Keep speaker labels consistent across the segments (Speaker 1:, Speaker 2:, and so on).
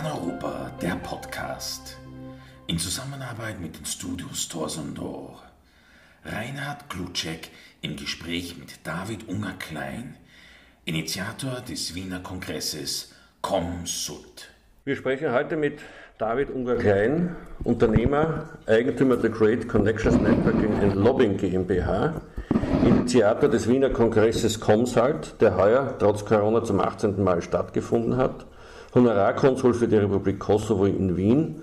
Speaker 1: Paneuropa, der Podcast. In Zusammenarbeit mit den Studios Torsondor. Reinhard Klutschek im Gespräch mit David Unger-Klein, Initiator des Wiener Kongresses Comsult.
Speaker 2: Wir sprechen heute mit David Unger-Klein, Unternehmer, Eigentümer der Great Connections Networking and Lobbying GmbH, Initiator des Wiener Kongresses Comsalt, der heuer trotz Corona zum 18. Mal stattgefunden hat, Honorarkonsul für die Republik Kosovo in Wien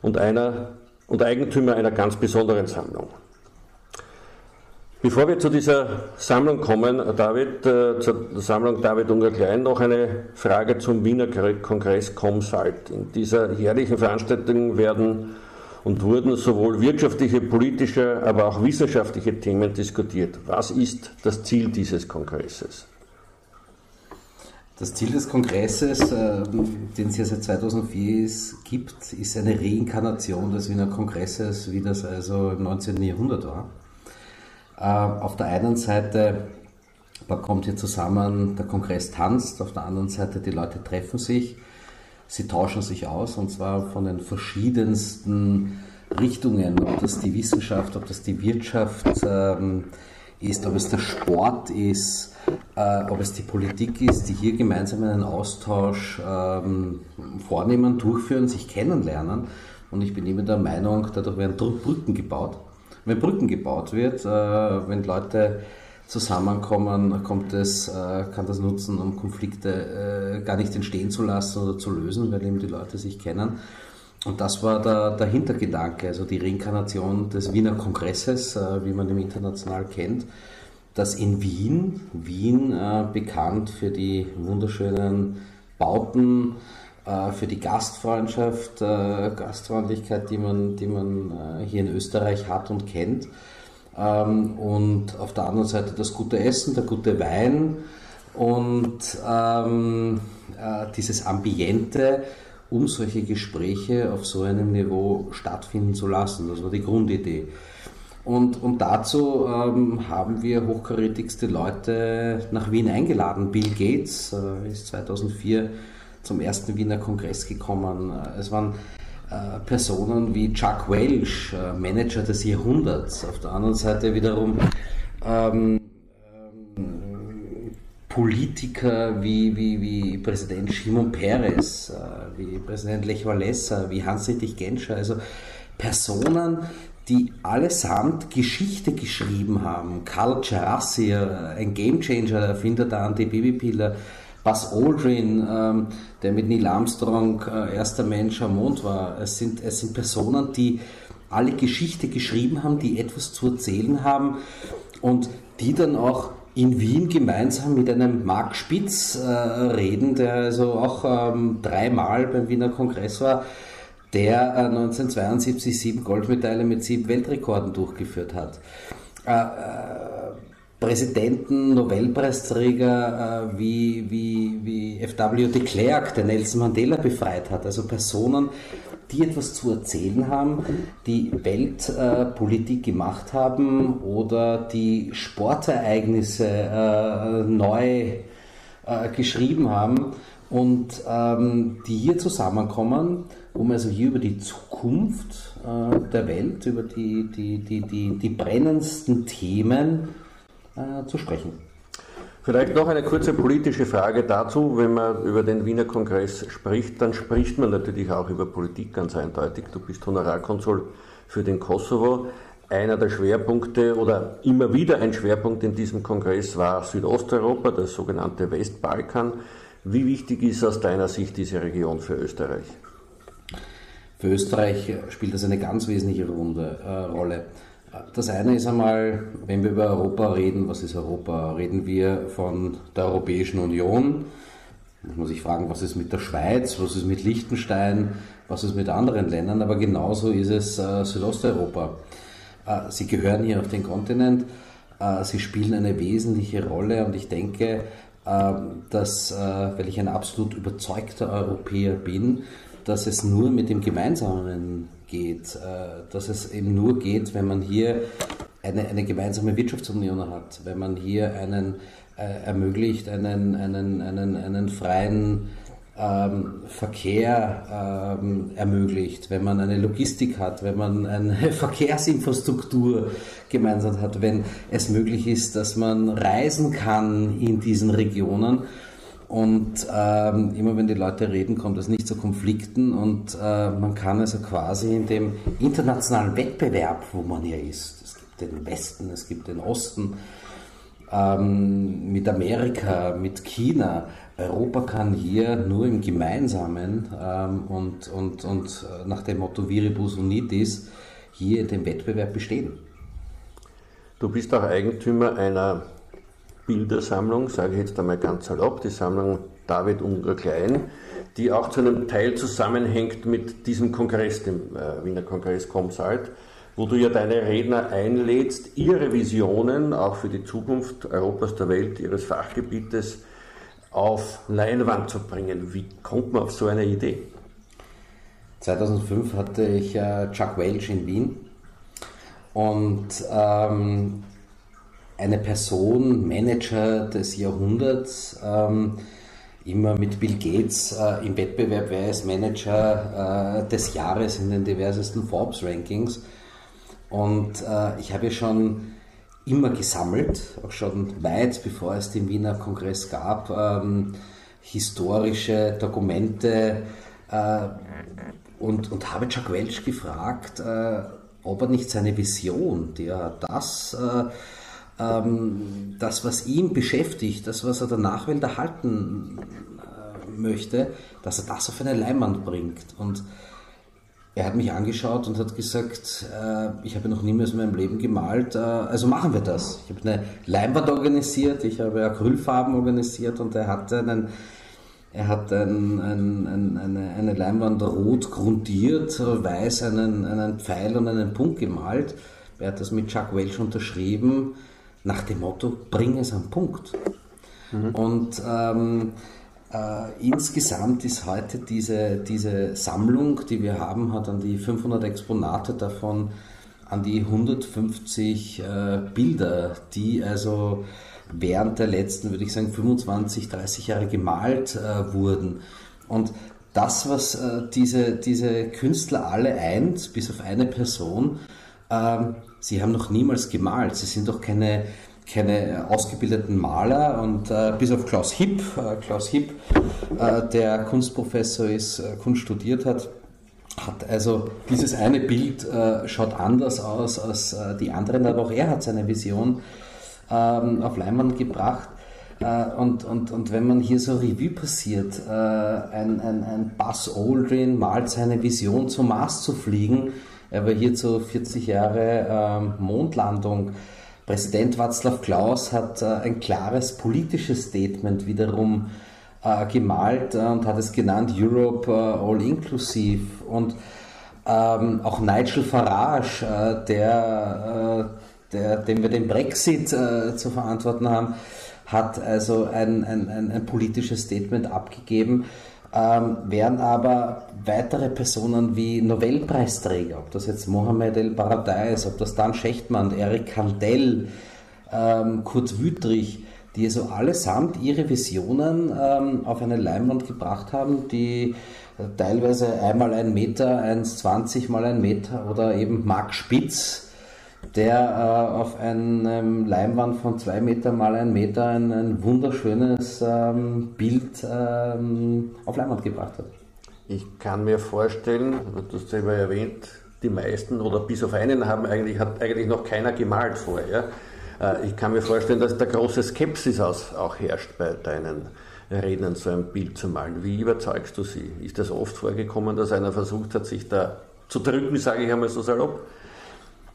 Speaker 2: und, einer, und Eigentümer einer ganz besonderen Sammlung. Bevor wir zu dieser Sammlung kommen, David, äh, zur Sammlung David Unger Klein, noch eine Frage zum Wiener Kongress Comsalt. In dieser jährlichen Veranstaltung werden und wurden sowohl wirtschaftliche, politische, aber auch wissenschaftliche Themen diskutiert. Was ist das Ziel dieses Kongresses?
Speaker 3: Das Ziel des Kongresses, äh, den es ja seit 2004 ist, gibt, ist eine Reinkarnation des Wiener Kongresses, wie das also im 19. Jahrhundert war. Äh, auf der einen Seite, da kommt hier zusammen, der Kongress tanzt, auf der anderen Seite, die Leute treffen sich, sie tauschen sich aus und zwar von den verschiedensten Richtungen, ob das die Wissenschaft, ob das die Wirtschaft ähm, ist, ob es der Sport ist, äh, ob es die Politik ist, die hier gemeinsam einen Austausch ähm, vornehmen, durchführen, sich kennenlernen. Und ich bin immer der Meinung, dadurch werden Brücken gebaut wenn Brücken gebaut wird, äh, wenn Leute zusammenkommen, kommt es, äh, kann das nutzen, um Konflikte äh, gar nicht entstehen zu lassen oder zu lösen, weil eben die Leute sich kennen. Und das war der, der Hintergedanke, also die Reinkarnation des Wiener Kongresses, wie man ihn international kennt, dass in Wien, Wien bekannt für die wunderschönen Bauten, äh, für die Gastfreundschaft, äh, Gastfreundlichkeit, die man, die man äh, hier in Österreich hat und kennt. Ähm, und auf der anderen Seite das gute Essen, der gute Wein und ähm, dieses Ambiente, um solche Gespräche auf so einem Niveau stattfinden zu lassen. Das war die Grundidee. Und, und dazu ähm, haben wir hochkarätigste Leute nach Wien eingeladen. Bill Gates äh, ist 2004 zum ersten Wiener Kongress gekommen. Es waren äh, Personen wie Chuck Welch, äh, Manager des Jahrhunderts. Auf der anderen Seite wiederum ähm, ähm, Politiker wie, wie, wie Präsident Shimon Peres, äh, wie Präsident Lech Walesa, wie Hans-Dietrich Genscher, also Personen, die allesamt Geschichte geschrieben haben. Karl Gerassi, ein Gamechanger, Erfinder der Anti-Baby-Piller, Buzz Aldrin, ähm, der mit Neil Armstrong äh, erster Mensch am Mond war. Es sind, es sind Personen, die alle Geschichte geschrieben haben, die etwas zu erzählen haben und die dann auch in Wien gemeinsam mit einem Marc Spitz äh, reden, der also auch ähm, dreimal beim Wiener Kongress war, der äh, 1972 sieben Goldmedaillen mit sieben Weltrekorden durchgeführt hat. Äh, äh Präsidenten, Nobelpreisträger äh, wie, wie, wie F.W. de Klerk, der Nelson Mandela befreit hat. Also Personen, die etwas zu erzählen haben, die Weltpolitik äh, gemacht haben oder die Sportereignisse äh, neu äh, geschrieben haben und ähm, die hier zusammenkommen, um also hier über die Zukunft äh, der Welt, über die, die, die, die, die brennendsten Themen äh, zu sprechen.
Speaker 2: Vielleicht noch eine kurze politische Frage dazu. Wenn man über den Wiener Kongress spricht, dann spricht man natürlich auch über Politik ganz eindeutig. Du bist Honorarkonsul für den Kosovo. Einer der Schwerpunkte oder immer wieder ein Schwerpunkt in diesem Kongress war Südosteuropa, das sogenannte Westbalkan. Wie wichtig ist aus deiner Sicht diese Region für Österreich?
Speaker 3: Für Österreich spielt das eine ganz wesentliche Runde, äh, Rolle. Das eine ist einmal, wenn wir über Europa reden, was ist Europa? Reden wir von der Europäischen Union? Muss man sich fragen, was ist mit der Schweiz, was ist mit Liechtenstein, was ist mit anderen Ländern, aber genauso ist es äh, Südosteuropa. Äh, sie gehören hier auf den Kontinent, äh, sie spielen eine wesentliche Rolle und ich denke, äh, dass, äh, weil ich ein absolut überzeugter Europäer bin, dass es nur mit dem Gemeinsamen geht, äh, dass es eben nur geht, wenn man hier eine, eine gemeinsame Wirtschaftsunion hat, wenn man hier einen äh, ermöglicht, einen, einen, einen, einen freien äh, ähm, Verkehr ähm, ermöglicht, wenn man eine Logistik hat, wenn man eine Verkehrsinfrastruktur gemeinsam hat, wenn es möglich ist, dass man reisen kann in diesen Regionen. Und ähm, immer wenn die Leute reden, kommt es nicht zu Konflikten und äh, man kann also quasi in dem internationalen Wettbewerb, wo man hier ist, es gibt den Westen, es gibt den Osten, ähm, mit Amerika, mit China, Europa kann hier nur im Gemeinsamen ähm, und, und, und äh, nach dem Motto Viribus Unitis hier dem Wettbewerb bestehen.
Speaker 2: Du bist auch Eigentümer einer Bildersammlung, sage ich jetzt einmal ganz salopp, die Sammlung David Unger Klein, die auch zu einem Teil zusammenhängt mit diesem Kongress, dem äh, Wiener Kongress Comsalt, wo du ja deine Redner einlädst, ihre Visionen auch für die Zukunft Europas, der Welt, ihres Fachgebietes auf Leinwand zu bringen. Wie kommt man auf so eine Idee?
Speaker 3: 2005 hatte ich äh, Chuck Welch in Wien und ähm, eine Person, Manager des Jahrhunderts, ähm, immer mit Bill Gates äh, im Wettbewerb, wer ist Manager äh, des Jahres in den diversesten Forbes-Rankings. Und äh, ich habe schon immer gesammelt, auch schon weit bevor es den Wiener Kongress gab, ähm, historische Dokumente äh, und, und habe Chuck Welch gefragt, äh, ob er nicht seine Vision, die er das, äh, ähm, das, was ihn beschäftigt, das, was er der Nachwelt erhalten äh, möchte, dass er das auf eine Leinwand bringt. Und er hat mich angeschaut und hat gesagt, äh, ich habe noch niemals in meinem Leben gemalt, äh, also machen wir das. Ich habe eine Leinwand organisiert, ich habe Acrylfarben organisiert und er hat einen, er hat ein, ein, ein, eine, eine, Leinwand rot grundiert, weiß einen, einen Pfeil und einen Punkt gemalt. Er hat das mit Chuck Welch unterschrieben, nach dem Motto, bring es am Punkt. Mhm. Und ähm, äh, insgesamt ist heute diese, diese Sammlung, die wir haben, hat an die 500 Exponate davon an die 150 äh, Bilder, die also während der letzten, würde ich sagen, 25, 30 Jahre gemalt äh, wurden. Und das, was äh, diese, diese Künstler alle eint, bis auf eine Person, ähm, sie haben noch niemals gemalt. Sie sind doch keine keine ausgebildeten Maler und äh, bis auf Klaus Hipp, äh, Klaus Hipp, äh, der Kunstprofessor ist, äh, Kunst studiert hat, hat also dieses eine Bild äh, schaut anders aus als äh, die anderen, aber auch er hat seine Vision ähm, auf Leinwand gebracht. Und, und, und wenn man hier so Revue passiert, ein, ein, ein Buzz Aldrin malt seine Vision zum Mars zu fliegen, er war hier zu 40 Jahre ähm, Mondlandung, Präsident Václav Klaus hat äh, ein klares politisches Statement wiederum äh, gemalt äh, und hat es genannt Europe All Inclusive. Und ähm, auch Nigel Farage, der, der, dem wir den Brexit zu verantworten haben, hat also ein, ein, ein, ein politisches Statement abgegeben ähm, während aber weitere Personen wie Nobelpreisträger, ob das jetzt Mohamed El Baradei ist, ob das Dan Schechtmann, Eric Kandel, ähm, Kurt Wüttrich, die also allesamt ihre Visionen ähm, auf eine Leinwand gebracht haben, die teilweise einmal ein Meter, 1,20 mal ein Meter oder eben Mark Spitz, der äh, auf einem Leinwand von zwei Meter mal ein Meter ein, ein wunderschönes ähm, Bild ähm, auf Leinwand gebracht hat.
Speaker 2: Ich kann mir vorstellen, du hast selber erwähnt, die meisten oder bis auf einen haben eigentlich, hat eigentlich noch keiner gemalt vorher. Äh, ich kann mir vorstellen, dass da große Skepsis aus, auch herrscht bei deinen Rednern, so ein Bild zu malen. Wie überzeugst du sie? Ist das oft vorgekommen, dass einer versucht hat, sich da zu drücken, sage ich einmal so salopp?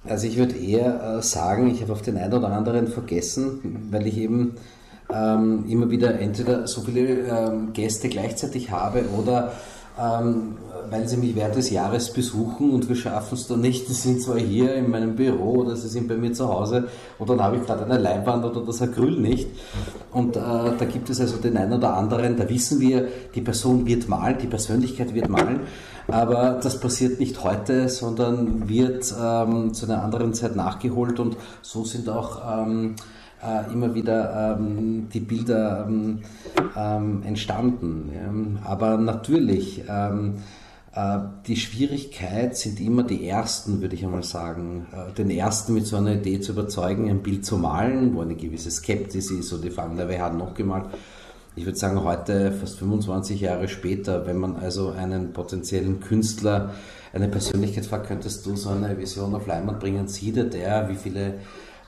Speaker 3: Also ich würde eher äh, sagen, ich habe auf den einen oder anderen vergessen, weil ich eben ähm, immer wieder entweder so viele ähm, Gäste gleichzeitig habe oder ähm, weil sie mich während des Jahres besuchen und wir schaffen es dann nicht. Sie sind zwar hier in meinem Büro oder sie sind bei mir zu Hause und dann habe ich gerade eine Leinwand oder das Acryl nicht. Und äh, da gibt es also den einen oder anderen, da wissen wir, die Person wird malen, die Persönlichkeit wird malen. Aber das passiert nicht heute, sondern wird ähm, zu einer anderen Zeit nachgeholt und so sind auch ähm, äh, immer wieder ähm, die Bilder ähm, ähm, entstanden. Ja. Aber natürlich, ähm, äh, die Schwierigkeit sind immer die ersten, würde ich einmal sagen. Äh, den ersten mit so einer Idee zu überzeugen, ein Bild zu malen, wo eine gewisse Skepsis ist, so die fragen, wer hat noch gemalt? Ich würde sagen, heute, fast 25 Jahre später, wenn man also einen potenziellen Künstler, eine Persönlichkeit fragt, könntest du so eine Vision auf Leinwand bringen, sieht er der, wie viele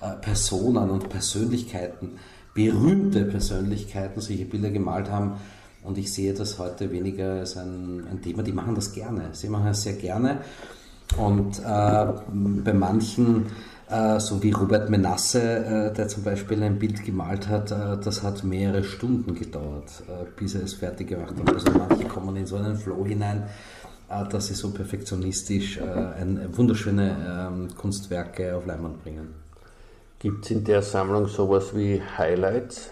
Speaker 3: äh, Personen und Persönlichkeiten, berühmte Persönlichkeiten solche Bilder gemalt haben. Und ich sehe das heute weniger als ein, ein Thema. Die machen das gerne. Sie machen es sehr gerne. Und äh, bei manchen, äh, so wie Robert Menasse, äh, der zum Beispiel ein Bild gemalt hat, äh, das hat mehrere Stunden gedauert, bis er es fertig gemacht hat. Also manche kommen in so einen Flow hinein, dass sie so perfektionistisch ein, wunderschöne ähm, Kunstwerke auf Leinwand bringen.
Speaker 2: Gibt es in der Sammlung sowas wie Highlights?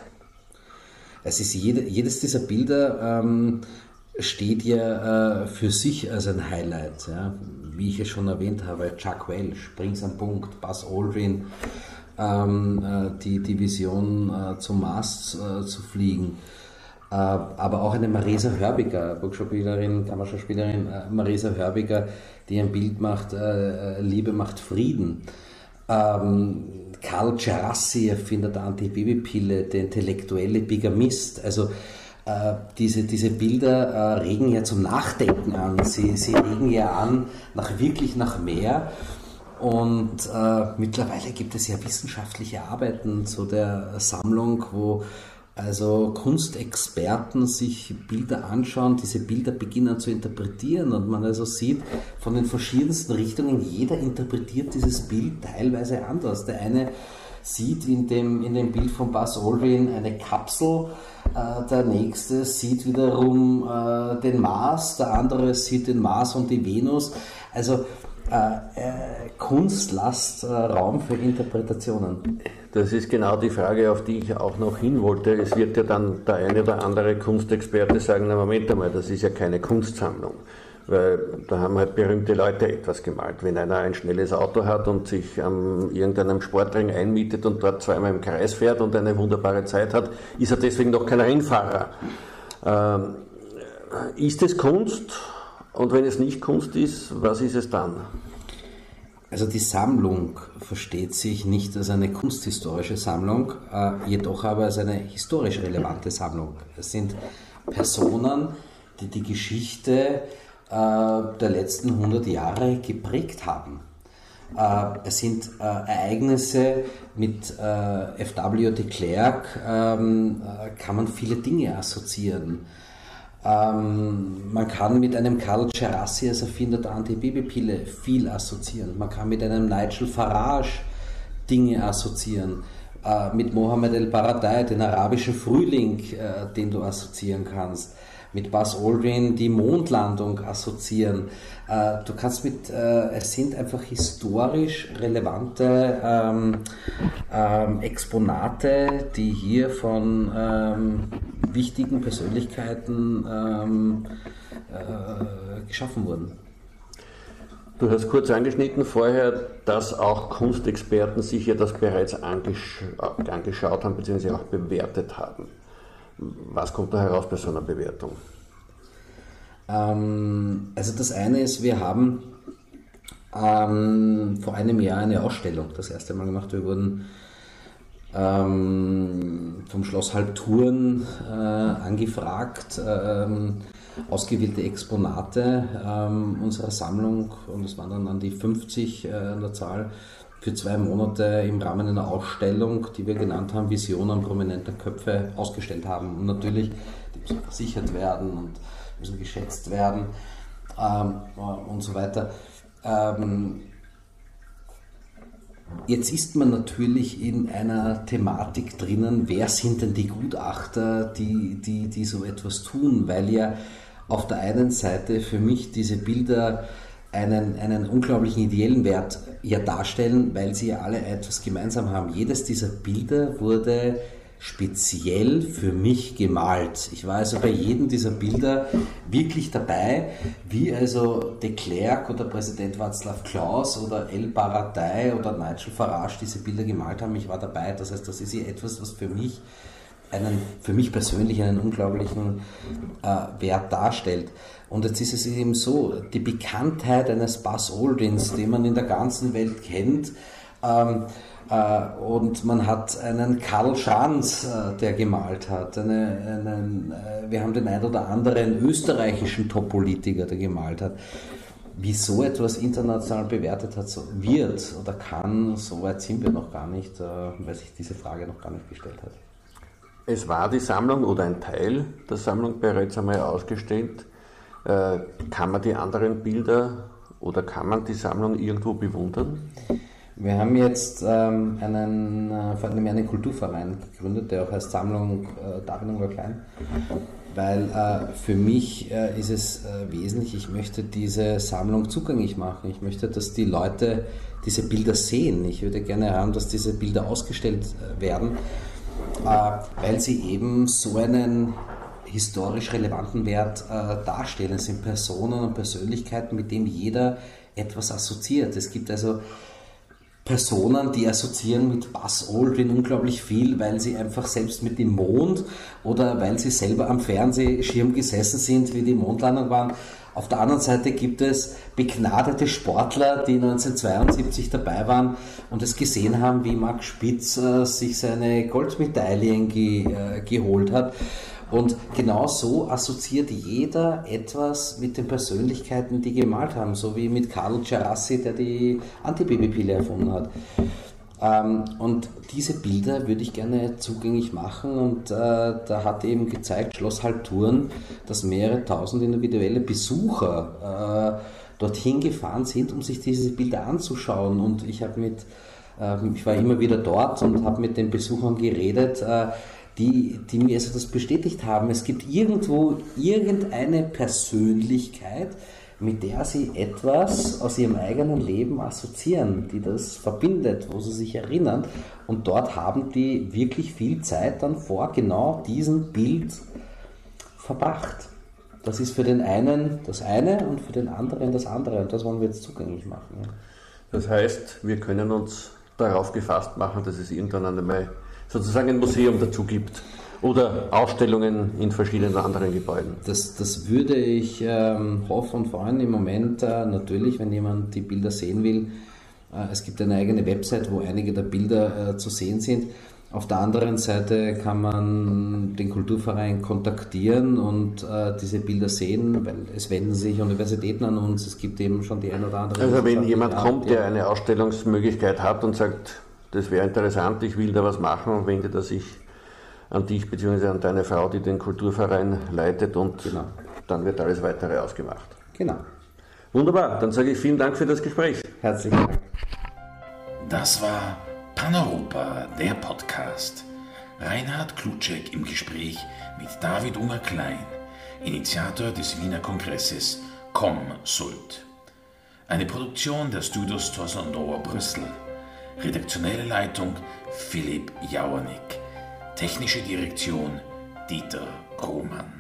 Speaker 3: Es ist jede, jedes dieser Bilder ähm, steht ja äh, für sich als ein Highlight. Ja? Wie ich es schon erwähnt habe, Chuck Welch, Bring's am Punkt, Buzz Aldrin, ähm, äh, die, die Vision äh, zum Mars äh, zu fliegen. Äh, aber auch eine Marisa Hörbiger, Burgschauspielerin, Kammerschauspielerin, äh, Marisa Hörbiger, die ein Bild macht, Liebe macht Frieden. Ähm, Karl Gerassi, Erfinder der Antibabypille, der intellektuelle Bigamist. Also äh, diese, diese Bilder äh, regen ja zum Nachdenken an. Sie, sie regen ja an, nach wirklich nach mehr. Und äh, mittlerweile gibt es ja wissenschaftliche Arbeiten zu der Sammlung, wo also Kunstexperten sich Bilder anschauen, diese Bilder beginnen zu interpretieren und man also sieht von den verschiedensten Richtungen, jeder interpretiert dieses Bild teilweise anders. Der eine sieht in dem, in dem Bild von Buzz Aldrin eine Kapsel, äh, der nächste sieht wiederum äh, den Mars, der andere sieht den Mars und die Venus. Also äh, äh, Kunst lasst äh, Raum für Interpretationen.
Speaker 2: Das ist genau die Frage, auf die ich auch noch hin wollte. Es wird ja dann der eine oder andere Kunstexperte sagen, na Moment einmal, das ist ja keine Kunstsammlung. Weil da haben halt berühmte Leute etwas gemalt. Wenn einer ein schnelles Auto hat und sich an irgendeinem Sportring einmietet und dort zweimal im Kreis fährt und eine wunderbare Zeit hat, ist er deswegen noch kein Rennfahrer. Ähm, ist es Kunst? Und wenn es nicht Kunst ist, was ist es dann?
Speaker 3: Also die Sammlung versteht sich nicht als eine kunsthistorische Sammlung, äh, jedoch aber als eine historisch relevante Sammlung. Es sind Personen, die die Geschichte der letzten 100 Jahre geprägt haben. Äh, es sind äh, Ereignisse mit äh, F.W. de Klerk, ähm, äh, kann man viele Dinge assoziieren. Ähm, man kann mit einem Karl Gerassi als Erfinder der Antibabypille viel assoziieren. Man kann mit einem Nigel Farage Dinge assoziieren. Äh, mit Mohammed el-Baradei, den arabischen Frühling, äh, den du assoziieren kannst mit Buzz Aldrin die Mondlandung assoziieren. Äh, du kannst mit, äh, es sind einfach historisch relevante ähm, ähm, Exponate, die hier von ähm, wichtigen Persönlichkeiten ähm, äh, geschaffen wurden.
Speaker 2: Du hast kurz angeschnitten vorher, dass auch Kunstexperten sich ja das bereits angesch angeschaut haben bzw. auch bewertet haben. Was kommt da heraus bei so einer Bewertung?
Speaker 3: Ähm, also das eine ist, wir haben ähm, vor einem Jahr eine Ausstellung das erste Mal gemacht. Wir wurden ähm, vom Schloss Halbtouren äh, angefragt, ähm, ausgewählte Exponate ähm, unserer Sammlung, und es waren dann an die 50 äh, an der Zahl, für zwei Monate im Rahmen einer Ausstellung, die wir genannt haben, Visionen prominenter Köpfe ausgestellt haben. Und natürlich, die müssen versichert werden und müssen geschätzt werden ähm, und so weiter. Ähm, Jetzt ist man natürlich in einer Thematik drinnen, wer sind denn die Gutachter, die, die, die so etwas tun, weil ja auf der einen Seite für mich diese Bilder einen, einen unglaublichen ideellen Wert ja darstellen, weil sie ja alle etwas gemeinsam haben. Jedes dieser Bilder wurde speziell für mich gemalt. Ich war also bei jedem dieser Bilder wirklich dabei, wie also de Klerk oder Präsident Václav Klaus oder El Baradei oder Nigel Farage diese Bilder gemalt haben. Ich war dabei. Das heißt, das ist hier etwas, was für mich einen, für mich persönlich einen unglaublichen äh, Wert darstellt. Und jetzt ist es eben so, die Bekanntheit eines Buzz Aldrins, den man in der ganzen Welt kennt, ähm, äh, und man hat einen Karl Schanz, äh, der gemalt hat. Eine, einen, äh, wir haben den ein oder anderen österreichischen Top-Politiker, der gemalt hat. Wie so etwas international bewertet hat, so wird oder kann, so weit sind wir noch gar nicht, weil sich diese Frage noch gar nicht gestellt hat.
Speaker 2: Es war die Sammlung oder ein Teil der Sammlung bereits einmal ausgestellt. Kann man die anderen Bilder oder kann man die Sammlung irgendwo bewundern?
Speaker 3: Wir haben jetzt ähm, einen, äh, einen Kulturverein gegründet, der auch heißt Sammlung äh, Darwin war klein, weil äh, für mich äh, ist es äh, wesentlich, ich möchte diese Sammlung zugänglich machen. Ich möchte, dass die Leute diese Bilder sehen. Ich würde gerne haben, dass diese Bilder ausgestellt äh, werden, weil sie eben so einen historisch relevanten Wert darstellen. Es sind Personen und Persönlichkeiten, mit denen jeder etwas assoziiert. Es gibt also Personen, die assoziieren mit Buzz Aldrin unglaublich viel, weil sie einfach selbst mit dem Mond oder weil sie selber am Fernsehschirm gesessen sind, wie die Mondlandung waren. Auf der anderen Seite gibt es begnadete Sportler, die 1972 dabei waren und es gesehen haben, wie Max Spitz äh, sich seine Goldmedaillen ge, äh, geholt hat. Und genau so assoziiert jeder etwas mit den Persönlichkeiten, die gemalt haben, so wie mit Carlo Cerassi, der die Antibabypille erfunden hat. Ähm, und diese Bilder würde ich gerne zugänglich machen und äh, da hat eben gezeigt Schloss Halturen, dass mehrere tausend individuelle Besucher äh, dorthin gefahren sind, um sich diese Bilder anzuschauen. Und ich habe mit, äh, ich war immer wieder dort und habe mit den Besuchern geredet äh, die, die mir also das bestätigt haben. Es gibt irgendwo irgendeine Persönlichkeit, mit der sie etwas aus ihrem eigenen Leben assoziieren, die das verbindet, wo sie sich erinnern. Und dort haben die wirklich viel Zeit dann vor genau diesem Bild verbracht. Das ist für den einen das eine und für den anderen das andere. Und das wollen wir jetzt zugänglich machen.
Speaker 2: Das heißt, wir können uns darauf gefasst machen, dass es irgendwann einmal sozusagen ein Museum dazu gibt oder Ausstellungen in verschiedenen anderen Gebäuden.
Speaker 3: Das, das würde ich ähm, hoffen und freuen. Im Moment äh, natürlich, wenn jemand die Bilder sehen will. Äh, es gibt eine eigene Website, wo einige der Bilder äh, zu sehen sind. Auf der anderen Seite kann man den Kulturverein kontaktieren und äh, diese Bilder sehen, weil es wenden sich Universitäten an uns. Es gibt eben schon die ein oder andere.
Speaker 2: Also wenn jemand kommt, der eine Ausstellungsmöglichkeit hat und sagt, das wäre interessant, ich will da was machen und wendet er sich an dich bzw. an deine Frau, die den Kulturverein leitet und genau. dann wird alles weitere ausgemacht.
Speaker 3: Genau.
Speaker 2: Wunderbar, dann sage ich vielen Dank für das Gespräch.
Speaker 3: Herzlichen Dank.
Speaker 1: Das war Paneuropa, der Podcast. Reinhard Klutschek im Gespräch mit David Unger-Klein, Initiator des Wiener Kongresses ComSult. Eine Produktion der Studios Torsondor Brüssel. Redaktionelle Leitung Philipp Jauernick. Technische Direktion Dieter Krohmann.